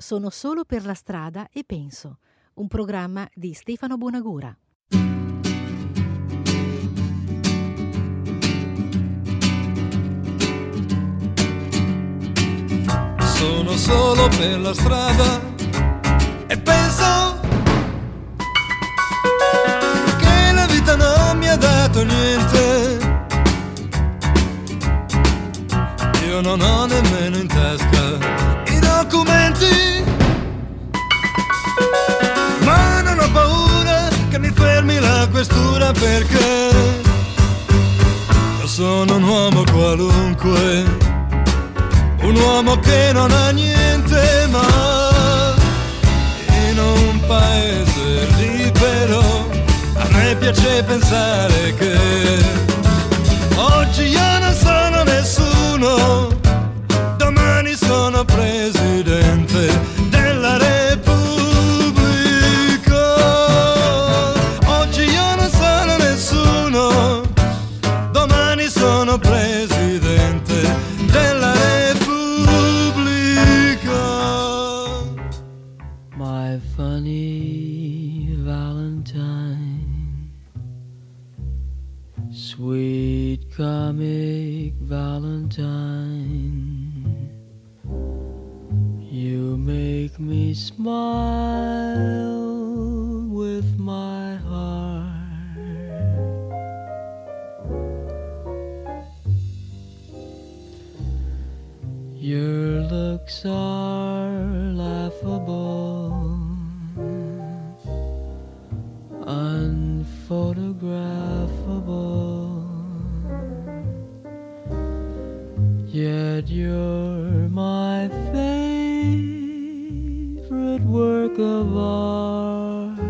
Sono solo per la strada e penso, un programma di Stefano Bonagura. Sono solo per la strada e penso che la vita non mi ha dato niente. Io non ho nemmeno in tasca documenti. Ma non ho paura che mi fermi la questura perché io sono un uomo qualunque, un uomo che non ha niente ma in un paese libero a me piace pensare che oggi io non sono nessuno sono presidente della Yet you're my favorite work of art.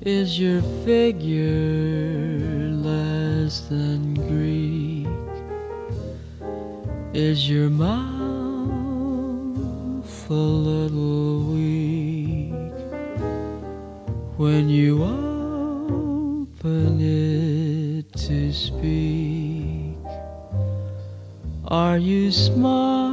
Is your figure less than Greek? Is your mouth a little weak when you open speak? Are you smart?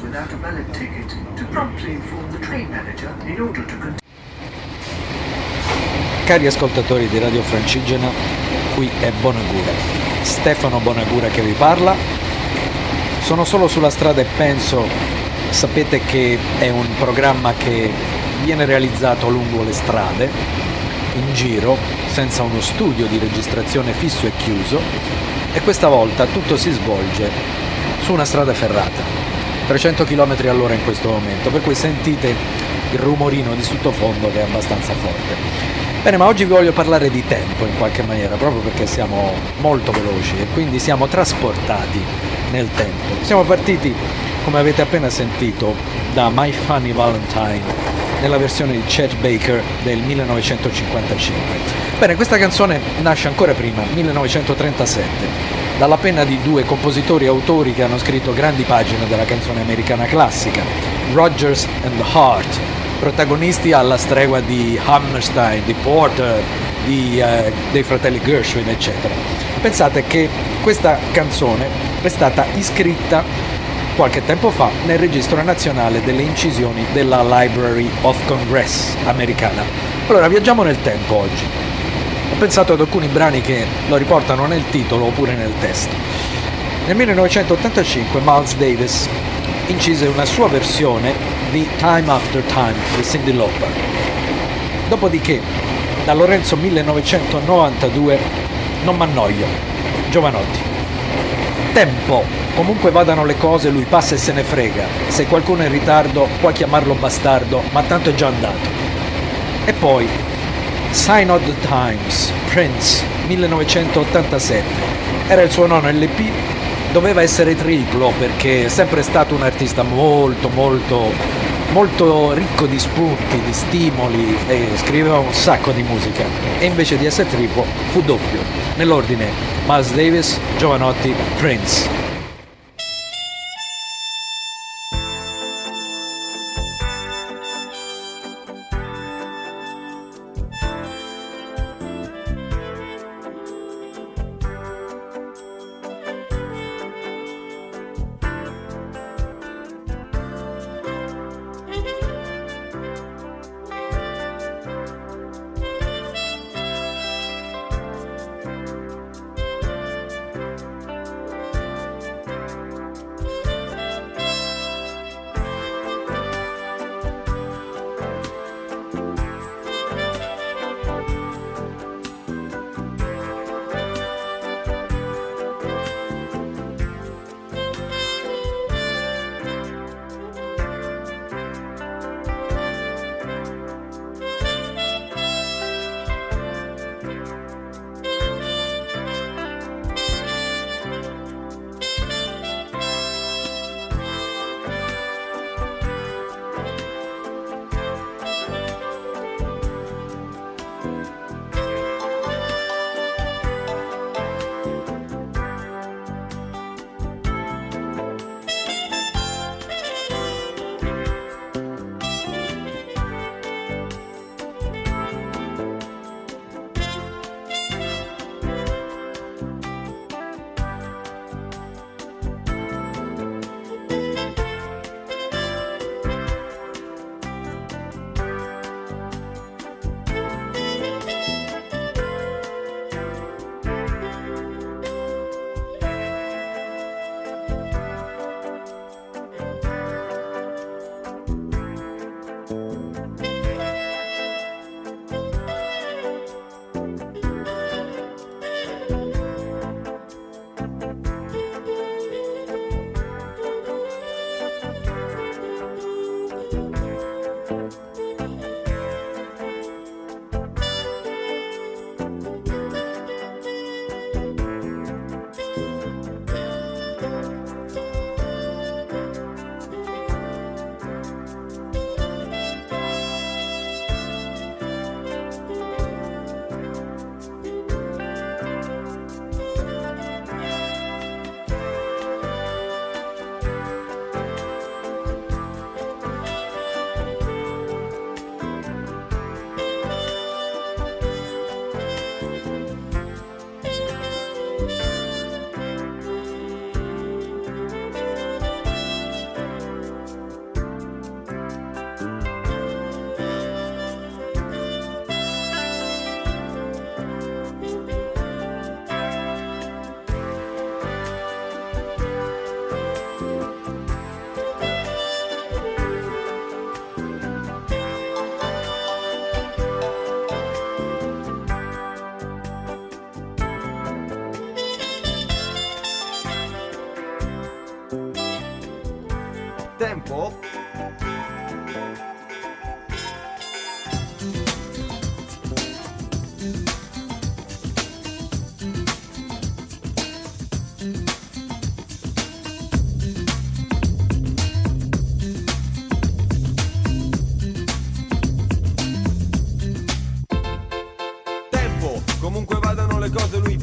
Passengers without a valid ticket to promptly inform the train manager in order to continue. Cari ascoltatori di Radio Francigena, qui è Bonagura. Stefano Bonagura che vi parla. Sono solo sulla strada e penso, sapete che è un programma che viene realizzato lungo le strade, in giro, senza uno studio di registrazione fisso e chiuso, e questa volta tutto si svolge su una strada ferrata, 300 km all'ora in questo momento, per cui sentite il rumorino di sottofondo che è abbastanza forte. Bene, ma oggi vi voglio parlare di tempo in qualche maniera, proprio perché siamo molto veloci e quindi siamo trasportati nel tempo. Siamo partiti, come avete appena sentito, da My Funny Valentine nella versione di Chet Baker del 1955. Bene, questa canzone nasce ancora prima, 1937, dalla penna di due compositori e autori che hanno scritto grandi pagine della canzone americana classica, Rogers and Hart protagonisti alla stregua di Hammerstein, di Porter, di, eh, dei fratelli Gershwin, eccetera. Pensate che questa canzone è stata iscritta qualche tempo fa nel registro nazionale delle incisioni della Library of Congress americana. Allora viaggiamo nel tempo oggi. Pensato ad alcuni brani che lo riportano nel titolo oppure nel testo. Nel 1985 Miles Davis incise una sua versione di Time After Time di Cindy Lauper. Dopodiché, da Lorenzo 1992, Non m'annoio, Giovanotti. Tempo, comunque vadano le cose, lui passa e se ne frega. Se qualcuno è in ritardo, puoi chiamarlo bastardo, ma tanto è già andato. E poi, Sign of the Times, Prince, 1987. Era il suo nono LP, doveva essere triplo perché è sempre stato un artista molto molto molto ricco di spunti, di stimoli e scriveva un sacco di musica e invece di essere triplo fu doppio nell'ordine Miles Davis, Giovanotti, Prince.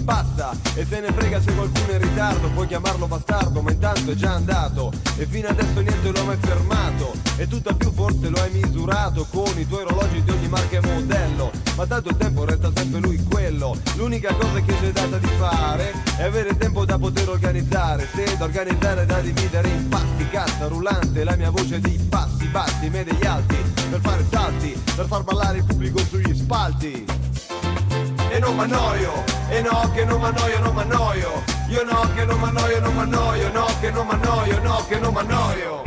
Passa E se ne frega se qualcuno è in ritardo Puoi chiamarlo bastardo ma intanto è già andato E fino adesso niente lo ha mai fermato E tutt'al più forse lo hai misurato Con i tuoi orologi di ogni marca e modello Ma tanto il tempo resta sempre lui quello. L'unica cosa che ci è data di fare È avere tempo da poter organizzare Se da organizzare da dividere in pasti Cassa rullante, la mia voce di passi bassi Me degli alti, per fare salti Per far ballare il pubblico sugli spalti e non m'annoio E no che non m'annoio, non m'annoio. Io no che non m'annoio, non m'annoio No che non m'annoio, no che non m'annoio.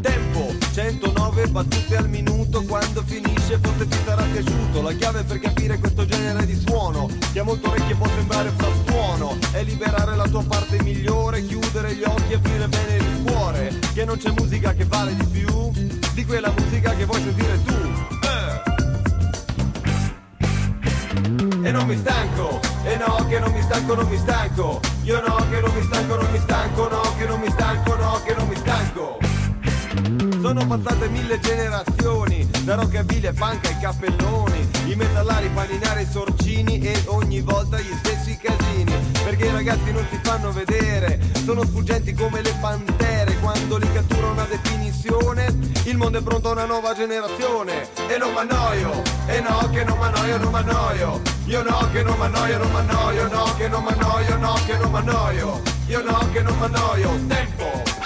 Tempo 109 battute al minuto Quando finisce forse ti sarà piaciuto. La chiave per capire questo genere di suono Che a molte orecchie può sembrare frastuono È liberare la tua parte migliore Chiudere gli occhi e aprire bene il cuore. Che non c'è musica che vale di più Di quella musica che vuoi sentire tu. E non mi stanco, e no che non mi stanco, non mi stanco, io no che non mi stanco, non mi stanco, no che non mi stanco, no che non mi stanco. Sono passate mille generazioni, da rockabilly e punk ai cappelloni, i metallari, i sorcini e ogni volta gli stessi casini, perché i ragazzi non si fanno vedere, sono sfuggenti come le pantere, quando li cattura una definizione, il mondo è pronto a una nuova generazione, e non m'annoio, e no che non m'annoio, non m'annoio, io no che non m'annoio, non m'annoio, no che non m'annoio, no che non m'annoio, io no che non m'annoio, tempo!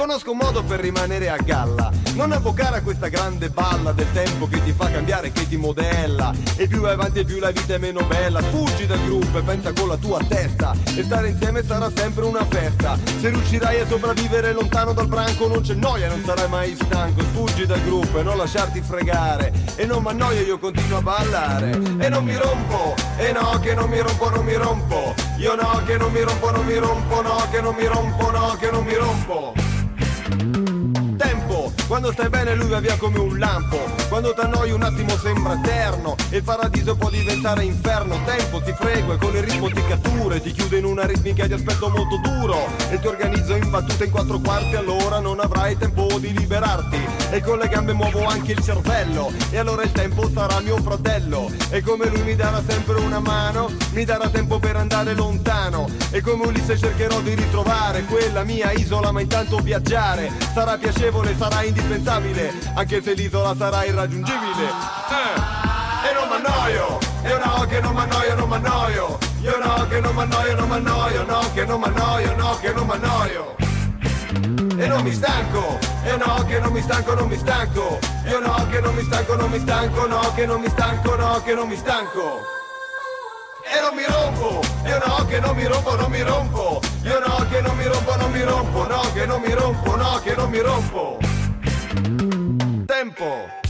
Conosco un modo per rimanere a galla, non avvocare a questa grande balla del tempo che ti fa cambiare, che ti modella. E più vai avanti e più la vita è meno bella. Fuggi dal gruppo e pensa con la tua testa. E stare insieme sarà sempre una festa. Se riuscirai a sopravvivere lontano dal branco non c'è noia, non sarai mai stanco. Fuggi dal gruppo e non lasciarti fregare. E non m'annoio, io continuo a ballare. E non mi rompo, e no che non mi rompo, non mi rompo. Io no che non mi rompo, non mi rompo, no che non mi rompo, no che non mi rompo. Tempo, quando stai bene lui va via come un lampo. Quando t'annoi un attimo sembra eterno E il paradiso può diventare inferno. Tempo ti fregue, con il ritmo ti cattura e Ti chiude in una ritmica di aspetto molto duro E ti organizzo in battute in quattro quarti Allora non avrai tempo di liberarti. E con le gambe muovo anche il cervello E allora il tempo sarà mio fratello. E come lui mi darà sempre una mano Mi darà tempo per andare lontano. E come Ulisse cercherò di ritrovare Quella mia isola ma intanto viaggiare. Sarà piacevole, sarà indispensabile Anche se l'isola sarà irraggiungibile eh. E non m'annoio E no che non m'annoio, non m'annoio Io no che non m'annoio, non m'annoio No che non m'annoio, no che non m'annoio e non mi stanco, e no che non mi stanco, non mi stanco, io no che non mi stanco, non mi stanco, no che non mi stanco, no che non mi stanco. E non mi rompo, io no che non mi rompo, non mi rompo, io no che non mi rompo, non mi rompo, no che non mi rompo, no che non mi rompo. Tempo.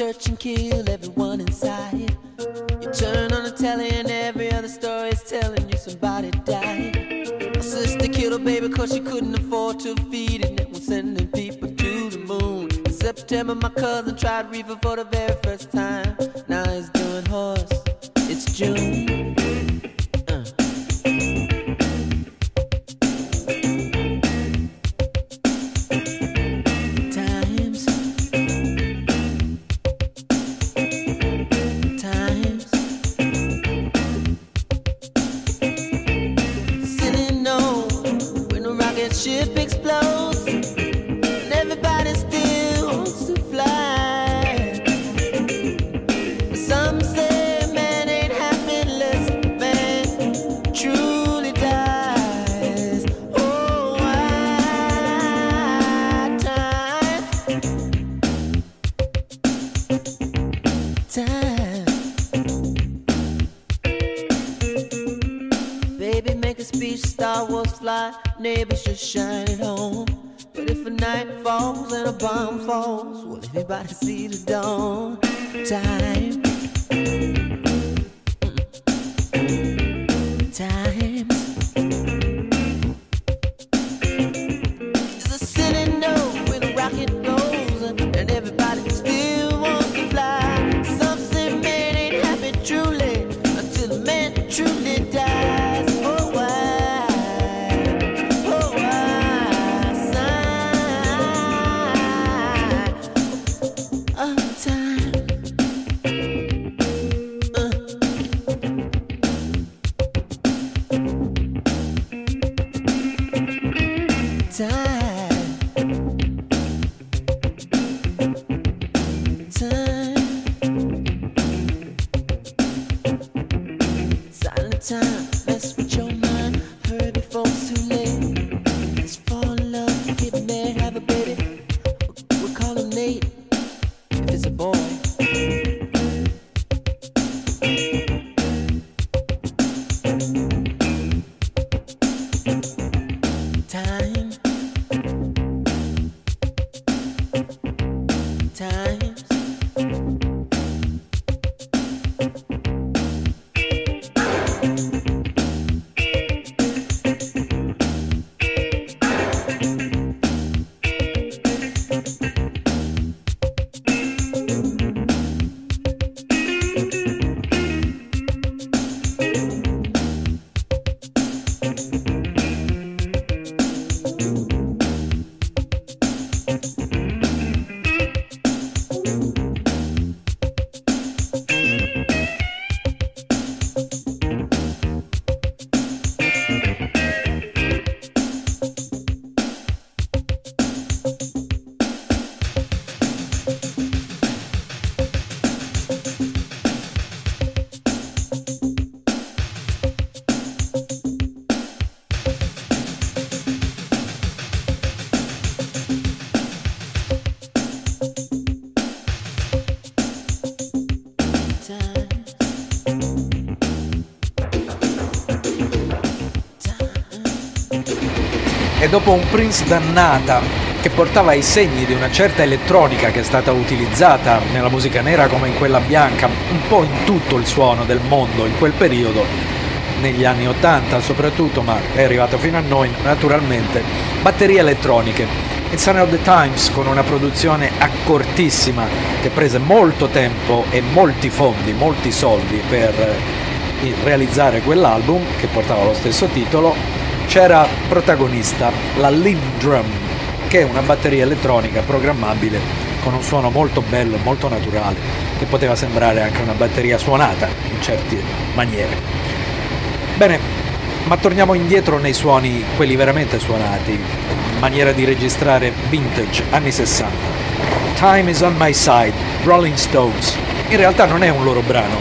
Church and kill everyone inside. You turn on the telly and every other story is telling you somebody died. My sister killed her baby cause she couldn't afford to feed it. And was sending people to the moon. In September, my cousin tried reefer for the very first time. Night falls and a bomb falls, will anybody see the dawn? Time. Dopo un Prince dannata che portava i segni di una certa elettronica che è stata utilizzata nella musica nera come in quella bianca, un po' in tutto il suono del mondo in quel periodo, negli anni 80 soprattutto, ma è arrivato fino a noi naturalmente, batterie elettroniche. Il Sun of the Times con una produzione accortissima che prese molto tempo e molti fondi, molti soldi per eh, realizzare quell'album che portava lo stesso titolo c'era protagonista la Lindrum, che è una batteria elettronica programmabile con un suono molto bello, molto naturale, che poteva sembrare anche una batteria suonata in certe maniere. Bene, ma torniamo indietro nei suoni, quelli veramente suonati, maniera di registrare vintage, anni 60. Time is on my side, Rolling Stones. In realtà non è un loro brano,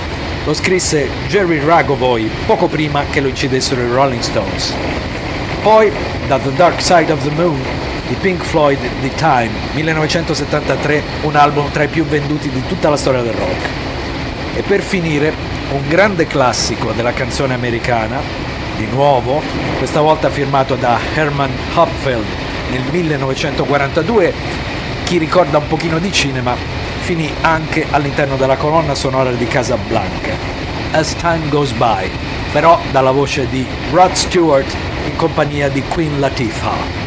lo scrisse Jerry Ragovoy poco prima che lo incidessero i Rolling Stones. Poi da The Dark Side of the Moon di Pink Floyd The Time 1973, un album tra i più venduti di tutta la storia del rock. E per finire un grande classico della canzone americana, di nuovo, questa volta firmato da Herman Hopfeld nel 1942, chi ricorda un pochino di cinema finì anche all'interno della colonna sonora di Casablanca, As Time Goes By, però dalla voce di Rod Stewart in compagnia di Queen Latifah.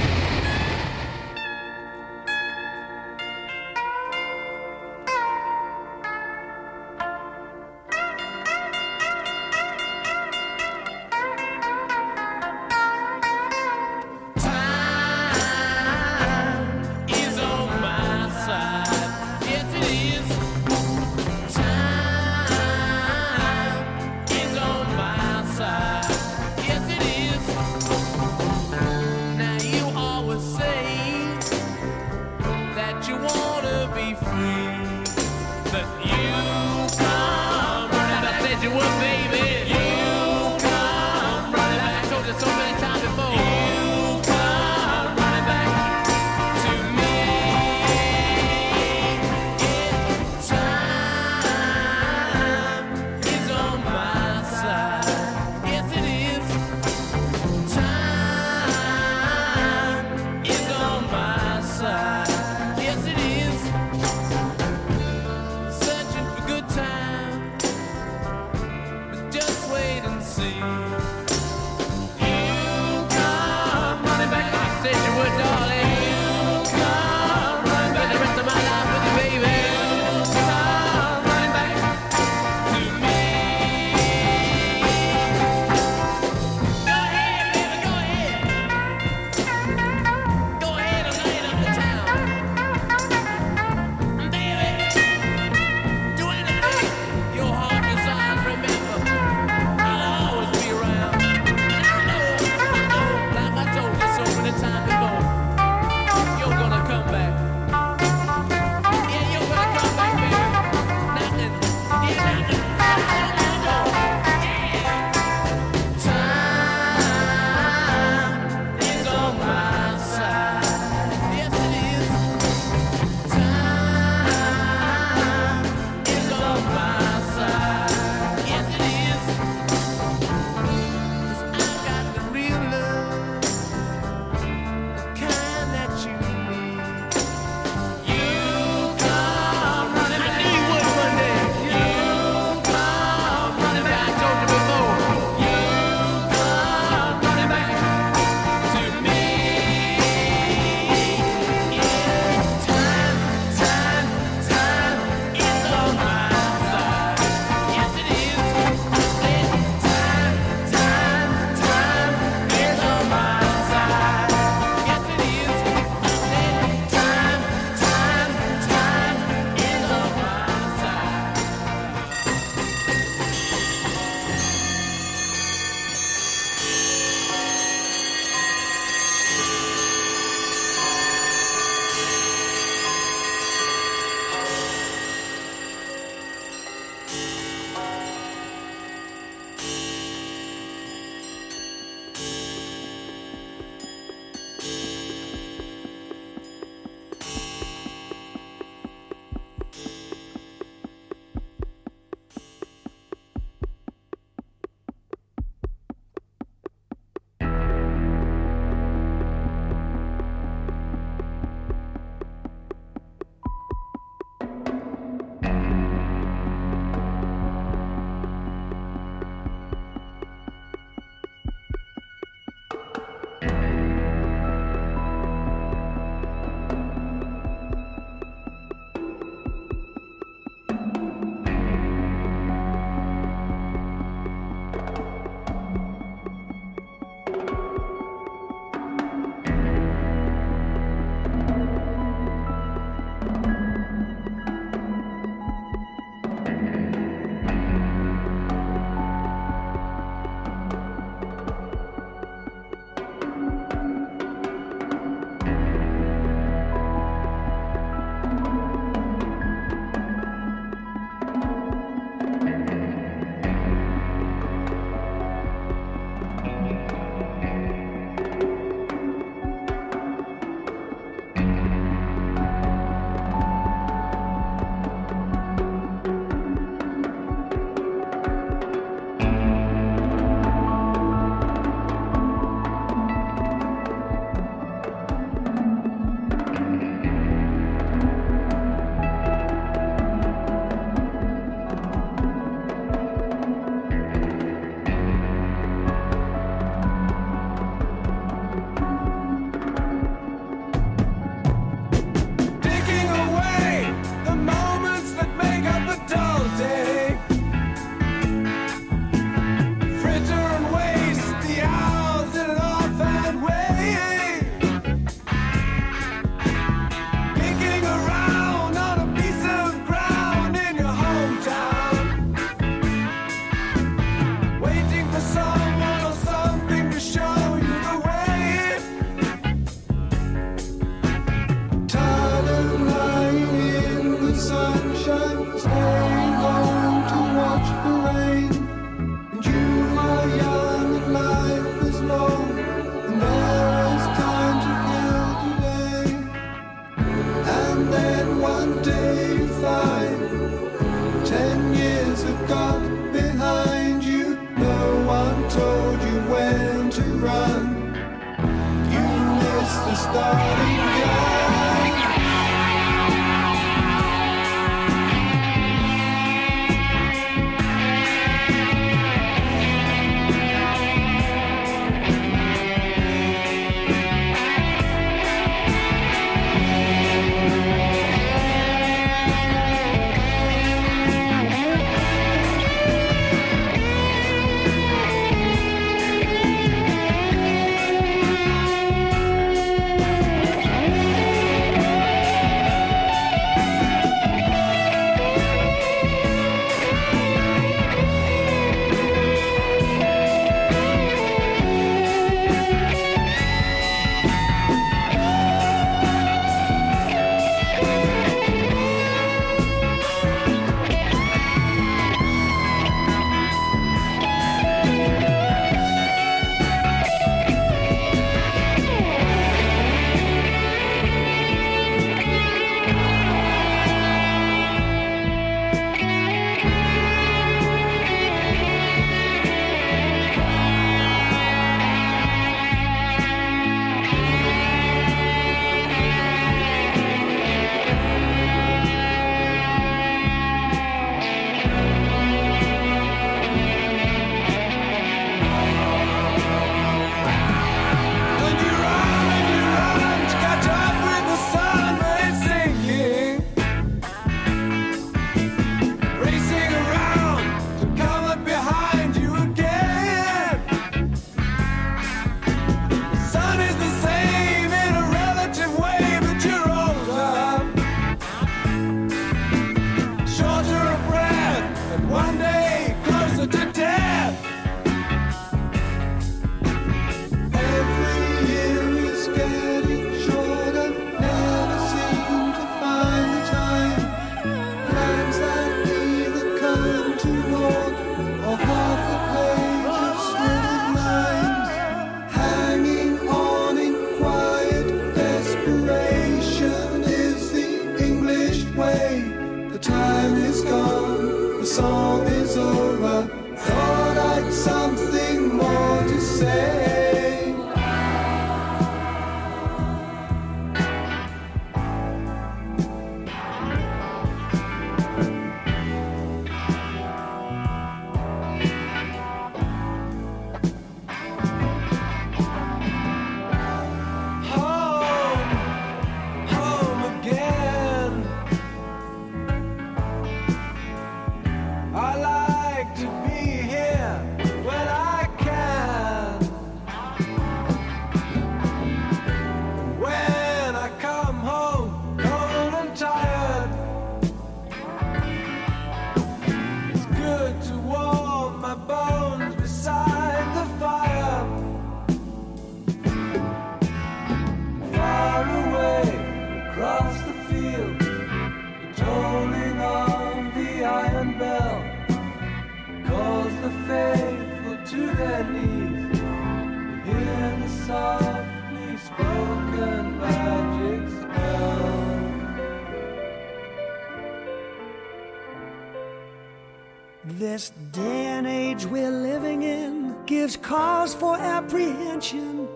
This day and age we're living in gives cause for apprehension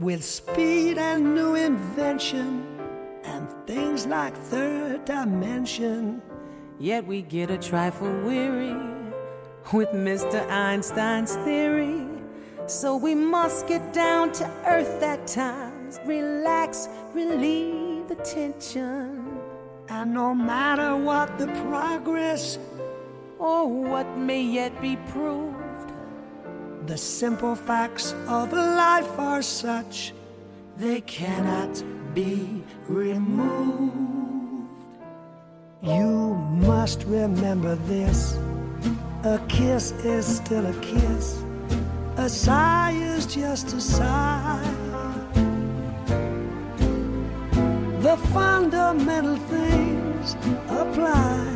with speed and new invention and things like third dimension. Yet we get a trifle weary with Mr. Einstein's theory. So we must get down to earth at times, relax, relieve the tension. And no matter what the progress or what may yet be proved, the simple facts of life are such they cannot be removed. You must remember this a kiss is still a kiss, a sigh is just a sigh. The fundamental things apply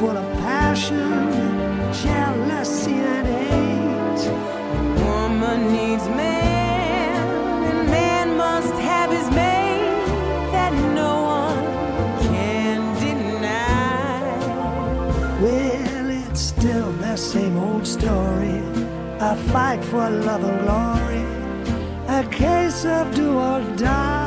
Full of passion, jealousy and hate. Woman needs man, and man must have his mate that no one can deny. Well, it's still the same old story. A fight for love and glory. A case of do or die.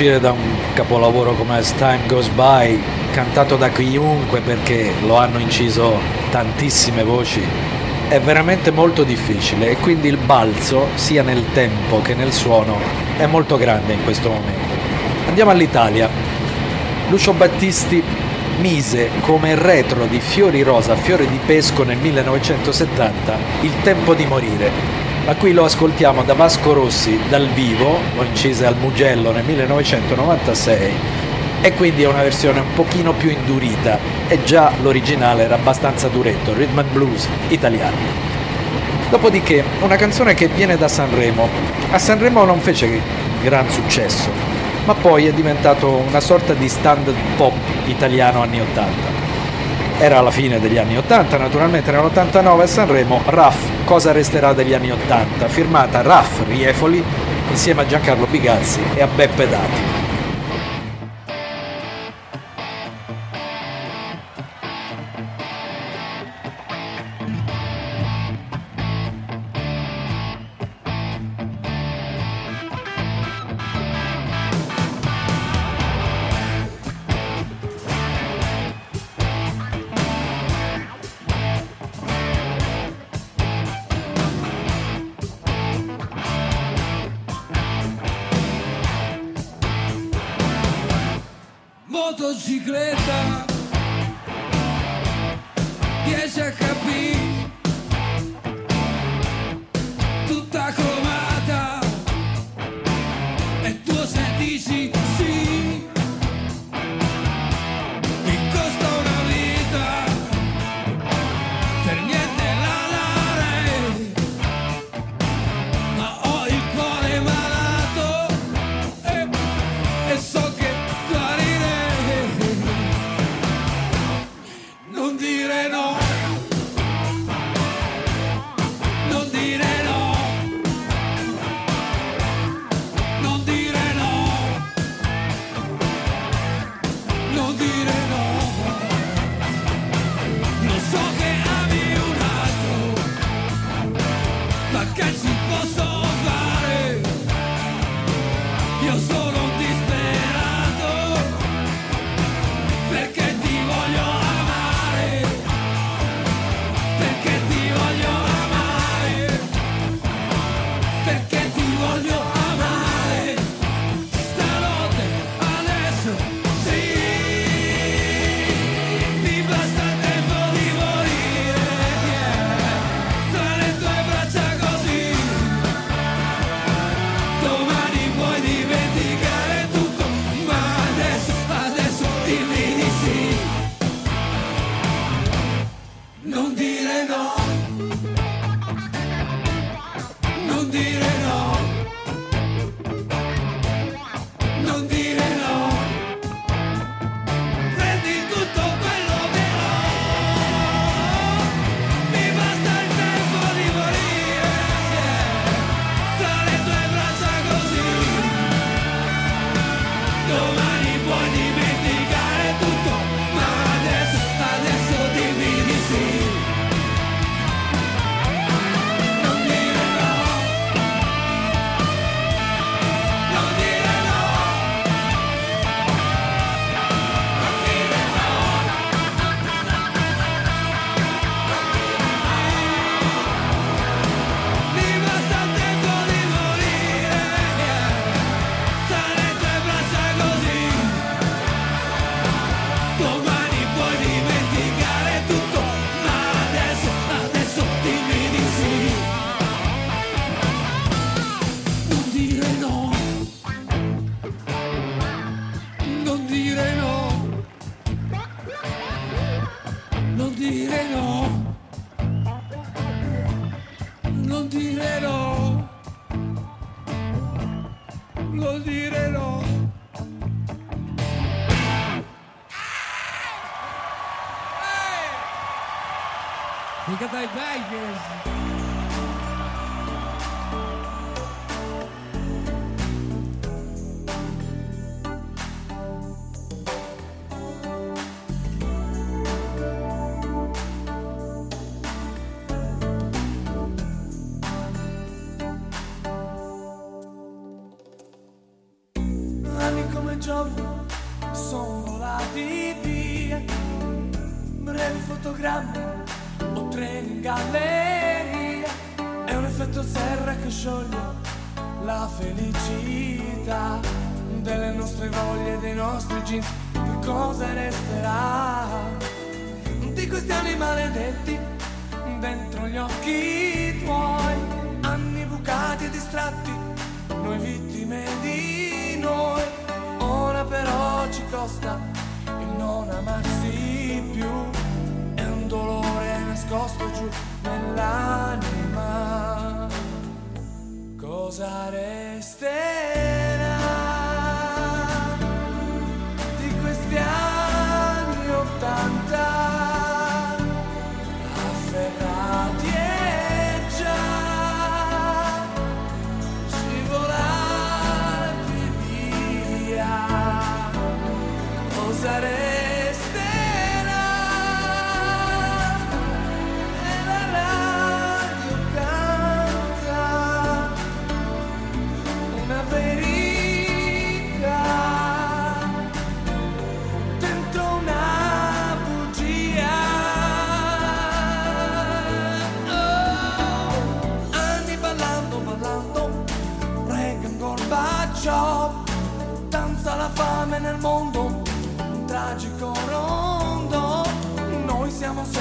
Uscire da un capolavoro come As Time Goes By, cantato da chiunque perché lo hanno inciso tantissime voci, è veramente molto difficile e quindi il balzo, sia nel tempo che nel suono, è molto grande in questo momento. Andiamo all'Italia. Lucio Battisti mise come retro di Fiori Rosa, Fiore di Pesco nel 1970, Il tempo di morire. Ma qui lo ascoltiamo da Vasco Rossi dal vivo, lo incise al Mugello nel 1996 e quindi è una versione un pochino più indurita e già l'originale era abbastanza duretto, rhythm and blues italiano. Dopodiché una canzone che viene da Sanremo. A Sanremo non fece gran successo, ma poi è diventato una sorta di standard pop italiano anni 80. Era la fine degli anni 80, naturalmente nell'89 a Sanremo, Raff, Cosa resterà degli anni 80, firmata Raff Riefoli insieme a Giancarlo Bigazzi e a Beppe Dati. motocicletta riesce a capire? jeans, che cosa resterà di questi anni maledetti dentro gli occhi tuoi? Anni bucati e distratti, noi vittime di noi. Ora però ci costa il non amarsi più, è un dolore nascosto giù nell'anima. Cosa resterà?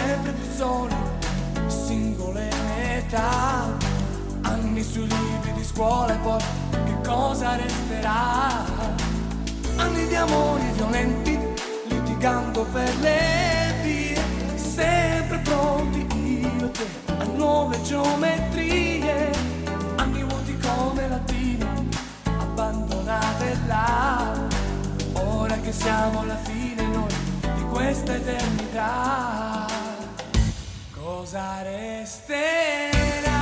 Sempre più soli, singole metà, anni sui libri di scuola e poi che cosa resterà? Anni di amori violenti, litigando per le vie, sempre pronti io e te a nuove geometrie, anni vuoti come latine, abbandonate là, ora che siamo alla fine noi di questa eternità, cosa resterà?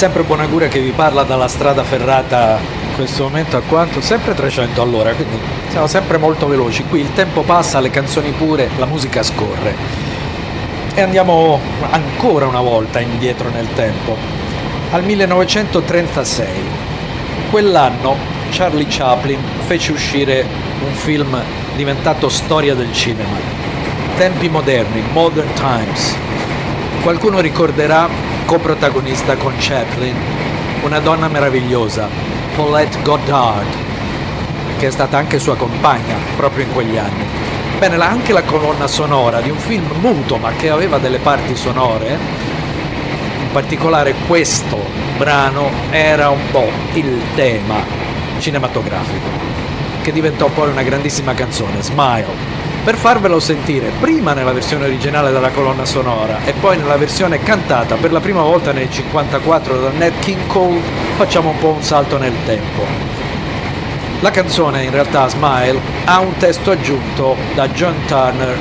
Sempre Bonagura che vi parla dalla strada ferrata in questo momento a quanto? Sempre 300 all'ora, quindi siamo sempre molto veloci. Qui il tempo passa, le canzoni pure, la musica scorre. E andiamo ancora una volta indietro nel tempo, al 1936. Quell'anno Charlie Chaplin fece uscire un film diventato storia del cinema. Tempi moderni, Modern Times. Qualcuno ricorderà coprotagonista con Chaplin, una donna meravigliosa, Paulette Goddard, che è stata anche sua compagna proprio in quegli anni. Bene, anche la colonna sonora di un film muto ma che aveva delle parti sonore, in particolare questo brano era un po' il tema cinematografico, che diventò poi una grandissima canzone, Smile. Per farvelo sentire prima nella versione originale della colonna sonora e poi nella versione cantata per la prima volta nel 54 da Nat King Cole, facciamo un po' un salto nel tempo. La canzone, in realtà Smile, ha un testo aggiunto da John Turner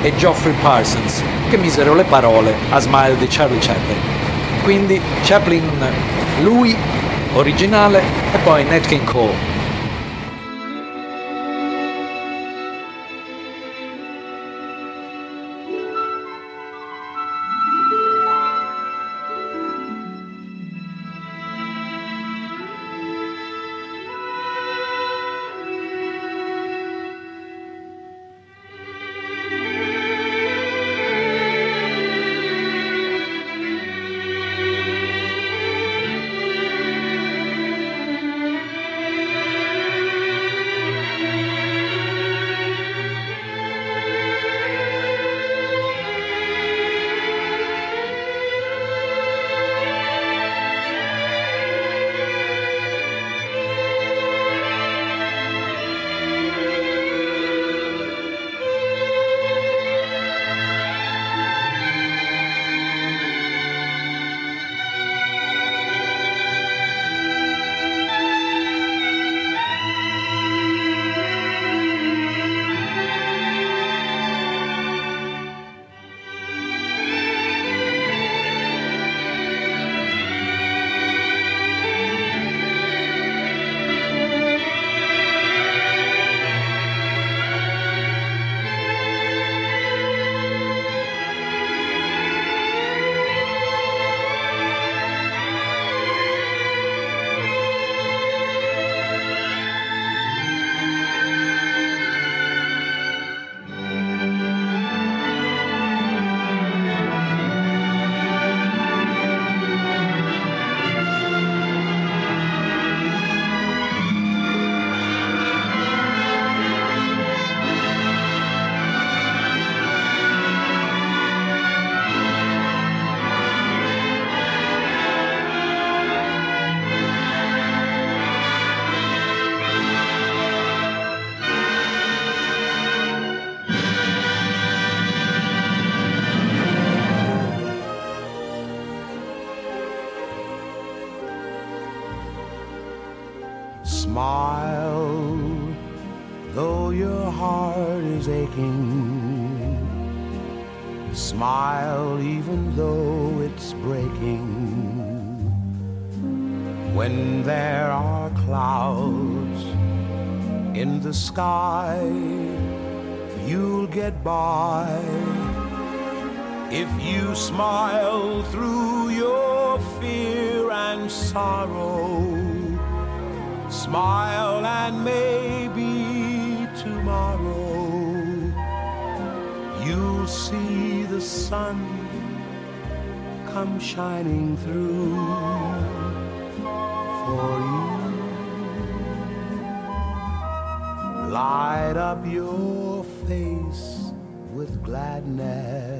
e Geoffrey Parsons, che misero le parole a Smile di Charlie Chaplin. Quindi Chaplin, lui, originale, e poi Nat King Cole. If you smile through your fear and sorrow, smile and maybe tomorrow you'll see the sun come shining through for you. Light up your face with gladness,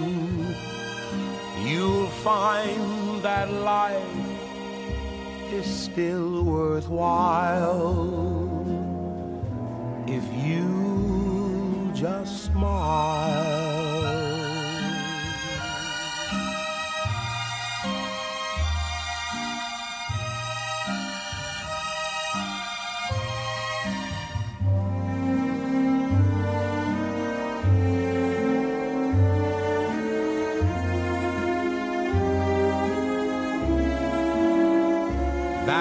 You'll find that life is still worthwhile if you just smile.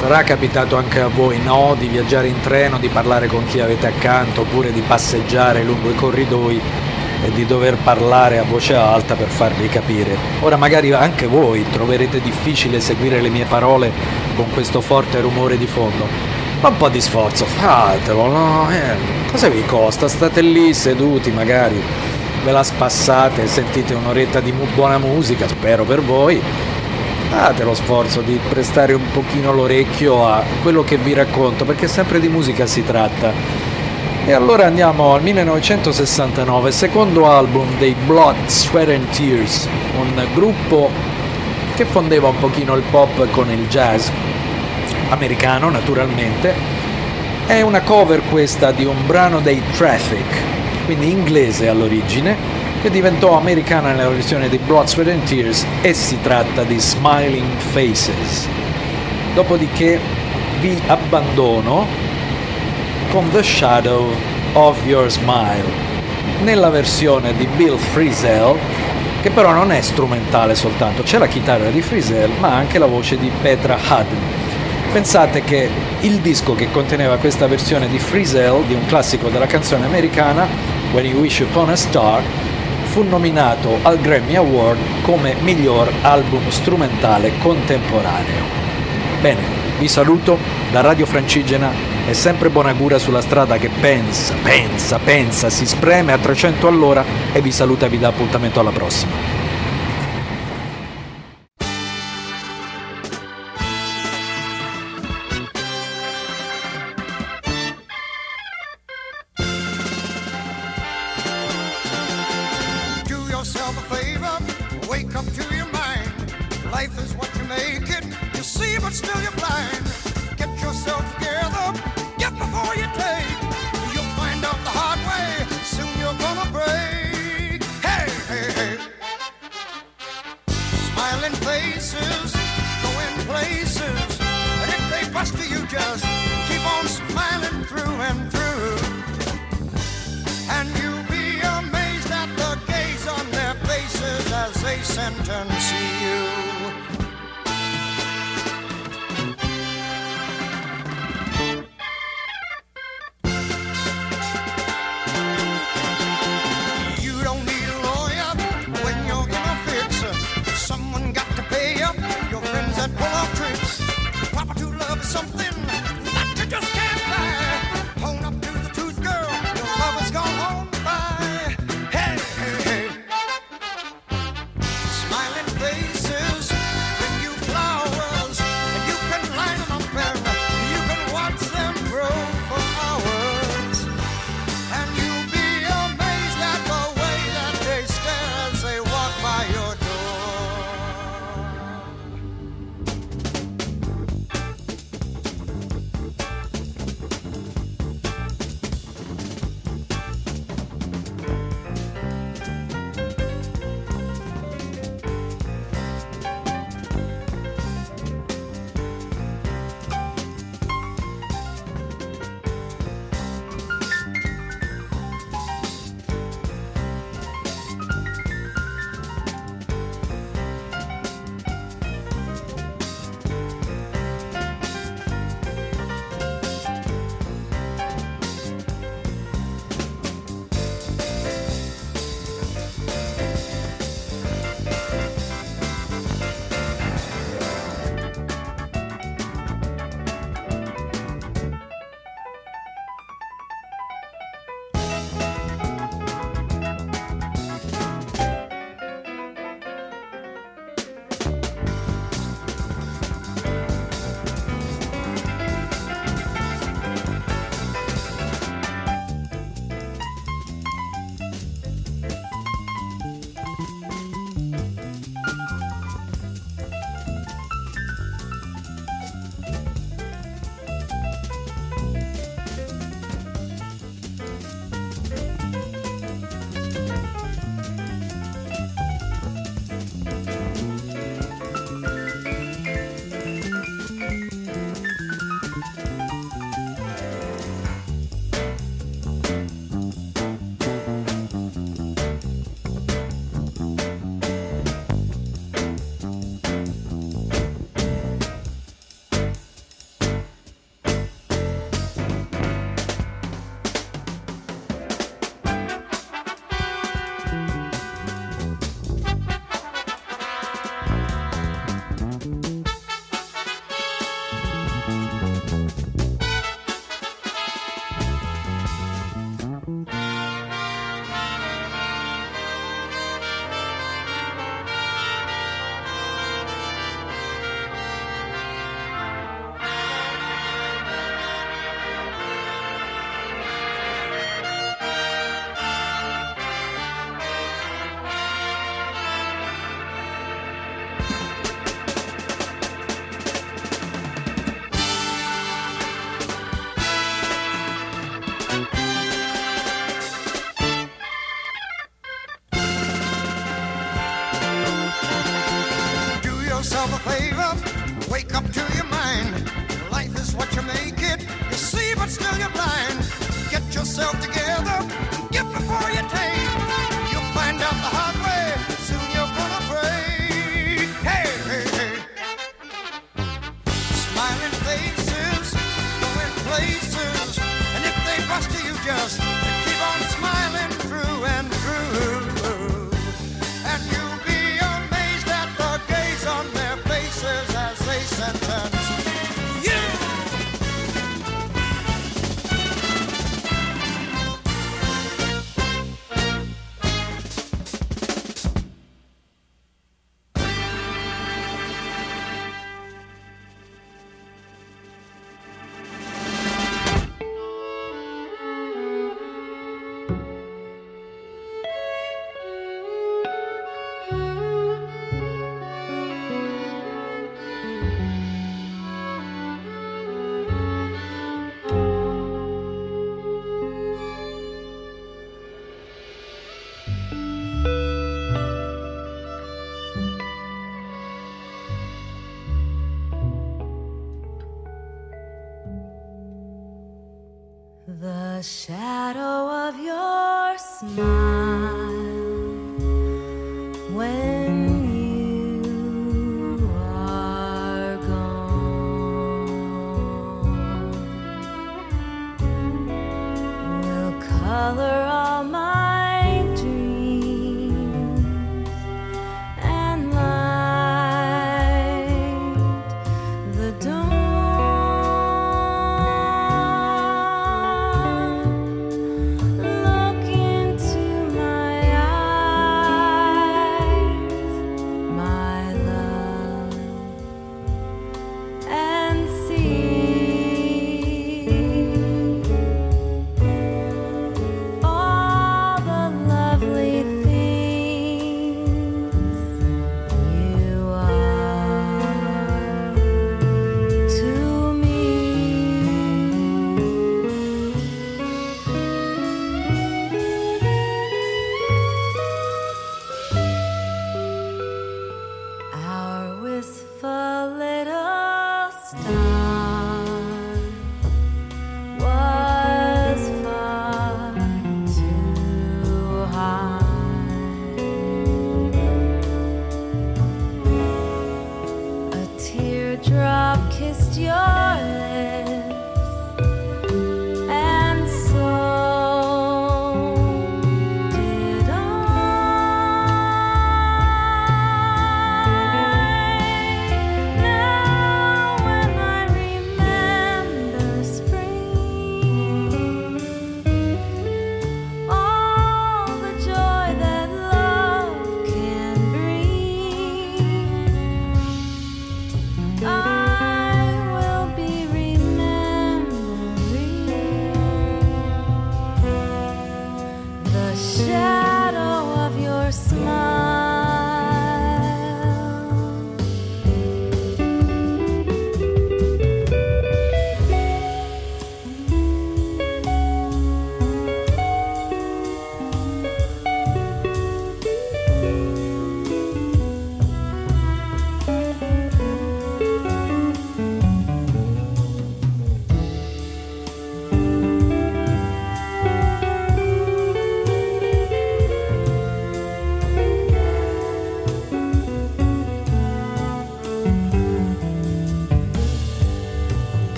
Sarà capitato anche a voi, no? Di viaggiare in treno, di parlare con chi avete accanto, oppure di passeggiare lungo i corridoi e di dover parlare a voce alta per farvi capire. Ora magari anche voi troverete difficile seguire le mie parole con questo forte rumore di fondo. Ma un po' di sforzo, fatelo, no? Eh, cosa vi costa? State lì seduti magari, ve la spassate, sentite un'oretta di mu- buona musica, spero per voi. Fate lo sforzo di prestare un pochino l'orecchio a quello che vi racconto, perché sempre di musica si tratta. E allora andiamo al 1969, secondo album dei Blood, Sweat and Tears, un gruppo che fondeva un pochino il pop con il jazz americano naturalmente. È una cover questa di un brano dei Traffic, quindi inglese all'origine, che diventò americana nella versione di Blood, Sweat and Tears e si tratta di Smiling Faces. Dopodiché vi abbandono con The Shadow of Your Smile, nella versione di Bill Frisell, che però non è strumentale soltanto, c'è la chitarra di Frisell ma anche la voce di Petra Haden. Pensate che il disco che conteneva questa versione di Frisell, di un classico della canzone americana, When You Wish Upon a Star, fu nominato al Grammy Award come miglior album strumentale contemporaneo. Bene, vi saluto da Radio Francigena e sempre buona cura sulla strada che pensa, pensa, pensa, si spreme a 300 all'ora e vi saluta e vi dà appuntamento alla prossima. Going places, going places. And if they bust you, just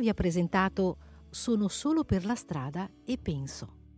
vi ha presentato Sono solo per la strada e penso.